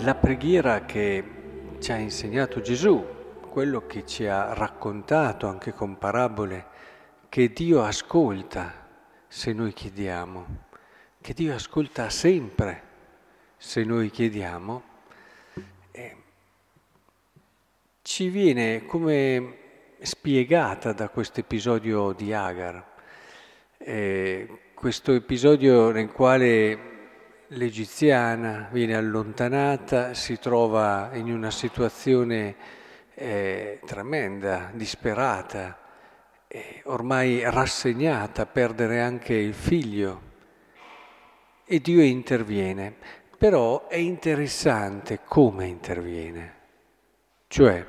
la preghiera che ci ha insegnato Gesù, quello che ci ha raccontato anche con parabole, che Dio ascolta se noi chiediamo, che Dio ascolta sempre se noi chiediamo, eh, ci viene come spiegata da questo episodio di Agar, eh, questo episodio nel quale l'egiziana viene allontanata, si trova in una situazione eh, tremenda, disperata, eh, ormai rassegnata a perdere anche il figlio. E Dio interviene. Però è interessante come interviene. Cioè,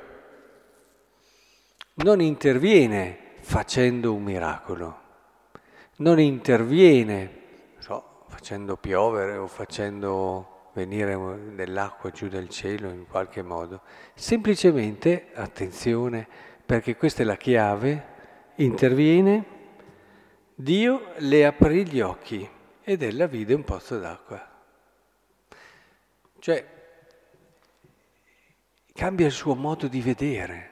non interviene facendo un miracolo, non interviene facendo piovere o facendo venire dell'acqua giù dal cielo in qualche modo. Semplicemente, attenzione, perché questa è la chiave, interviene, Dio le aprì gli occhi ed ella vide un pozzo d'acqua. Cioè, cambia il suo modo di vedere.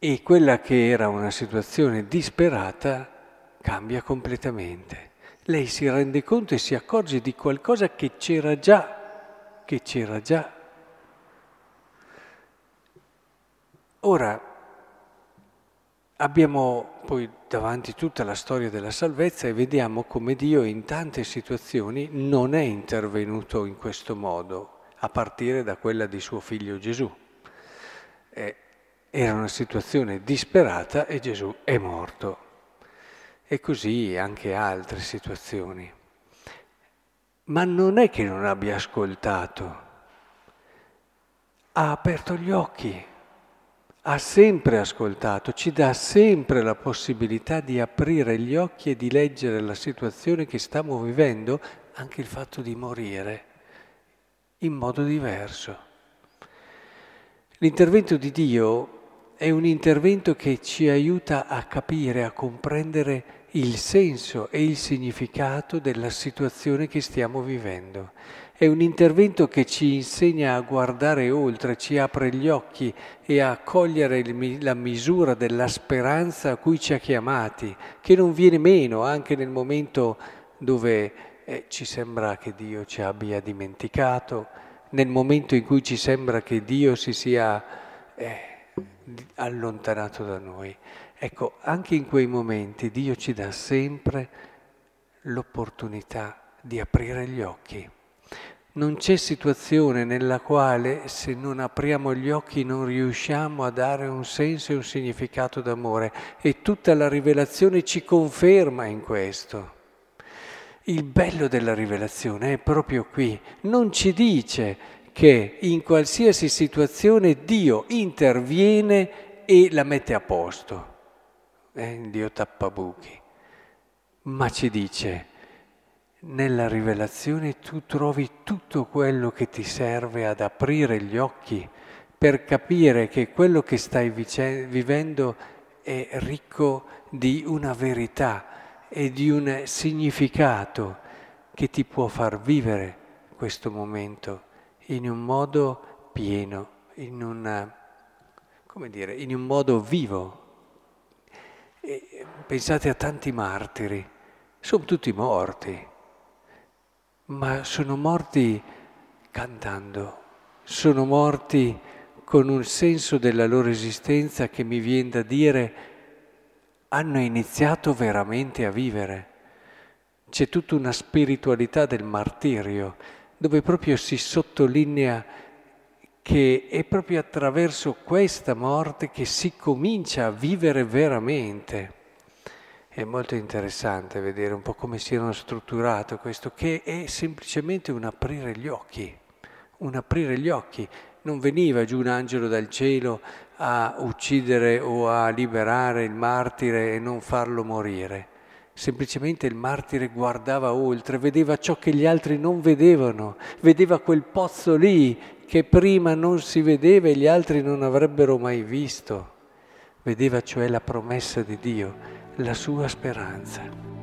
E quella che era una situazione disperata cambia completamente lei si rende conto e si accorge di qualcosa che c'era già, che c'era già. Ora, abbiamo poi davanti tutta la storia della salvezza e vediamo come Dio in tante situazioni non è intervenuto in questo modo, a partire da quella di suo figlio Gesù. Eh, era una situazione disperata e Gesù è morto e così anche altre situazioni. Ma non è che non abbia ascoltato, ha aperto gli occhi, ha sempre ascoltato, ci dà sempre la possibilità di aprire gli occhi e di leggere la situazione che stiamo vivendo, anche il fatto di morire, in modo diverso. L'intervento di Dio è un intervento che ci aiuta a capire, a comprendere il senso e il significato della situazione che stiamo vivendo. È un intervento che ci insegna a guardare oltre, ci apre gli occhi e a cogliere la misura della speranza a cui ci ha chiamati, che non viene meno anche nel momento dove eh, ci sembra che Dio ci abbia dimenticato, nel momento in cui ci sembra che Dio si sia eh, allontanato da noi. Ecco, anche in quei momenti Dio ci dà sempre l'opportunità di aprire gli occhi. Non c'è situazione nella quale se non apriamo gli occhi non riusciamo a dare un senso e un significato d'amore e tutta la rivelazione ci conferma in questo. Il bello della rivelazione è proprio qui, non ci dice che in qualsiasi situazione Dio interviene e la mette a posto. È il Dio tappabuchi, ma ci dice, nella rivelazione tu trovi tutto quello che ti serve ad aprire gli occhi per capire che quello che stai vice- vivendo è ricco di una verità e di un significato che ti può far vivere questo momento in un modo pieno, in, una, dire, in un modo vivo, e pensate a tanti martiri, sono tutti morti, ma sono morti cantando, sono morti con un senso della loro esistenza che mi viene da dire hanno iniziato veramente a vivere. C'è tutta una spiritualità del martirio dove proprio si sottolinea che è proprio attraverso questa morte che si comincia a vivere veramente. È molto interessante vedere un po' come si erano strutturato questo, che è semplicemente un aprire gli occhi, un aprire gli occhi. Non veniva giù un angelo dal cielo a uccidere o a liberare il martire e non farlo morire. Semplicemente il martire guardava oltre, vedeva ciò che gli altri non vedevano, vedeva quel pozzo lì che prima non si vedeva e gli altri non avrebbero mai visto. Vedeva cioè la promessa di Dio, la sua speranza.